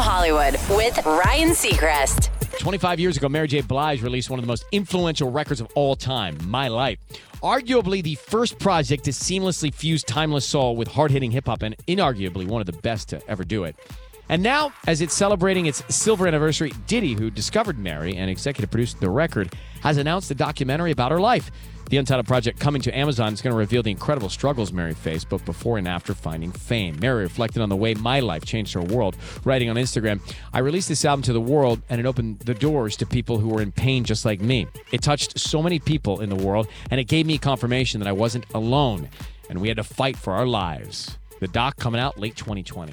Hollywood with Ryan Seacrest. 25 years ago, Mary J. Blige released one of the most influential records of all time, My Life. Arguably the first project to seamlessly fuse timeless soul with hard hitting hip hop, and inarguably one of the best to ever do it. And now, as it's celebrating its silver anniversary, Diddy, who discovered Mary and executive produced the record, has announced a documentary about her life. The Untitled Project coming to Amazon is going to reveal the incredible struggles Mary faced, both before and after finding fame. Mary reflected on the way my life changed her world, writing on Instagram, I released this album to the world and it opened the doors to people who were in pain just like me. It touched so many people in the world and it gave me confirmation that I wasn't alone and we had to fight for our lives. The doc coming out late 2020.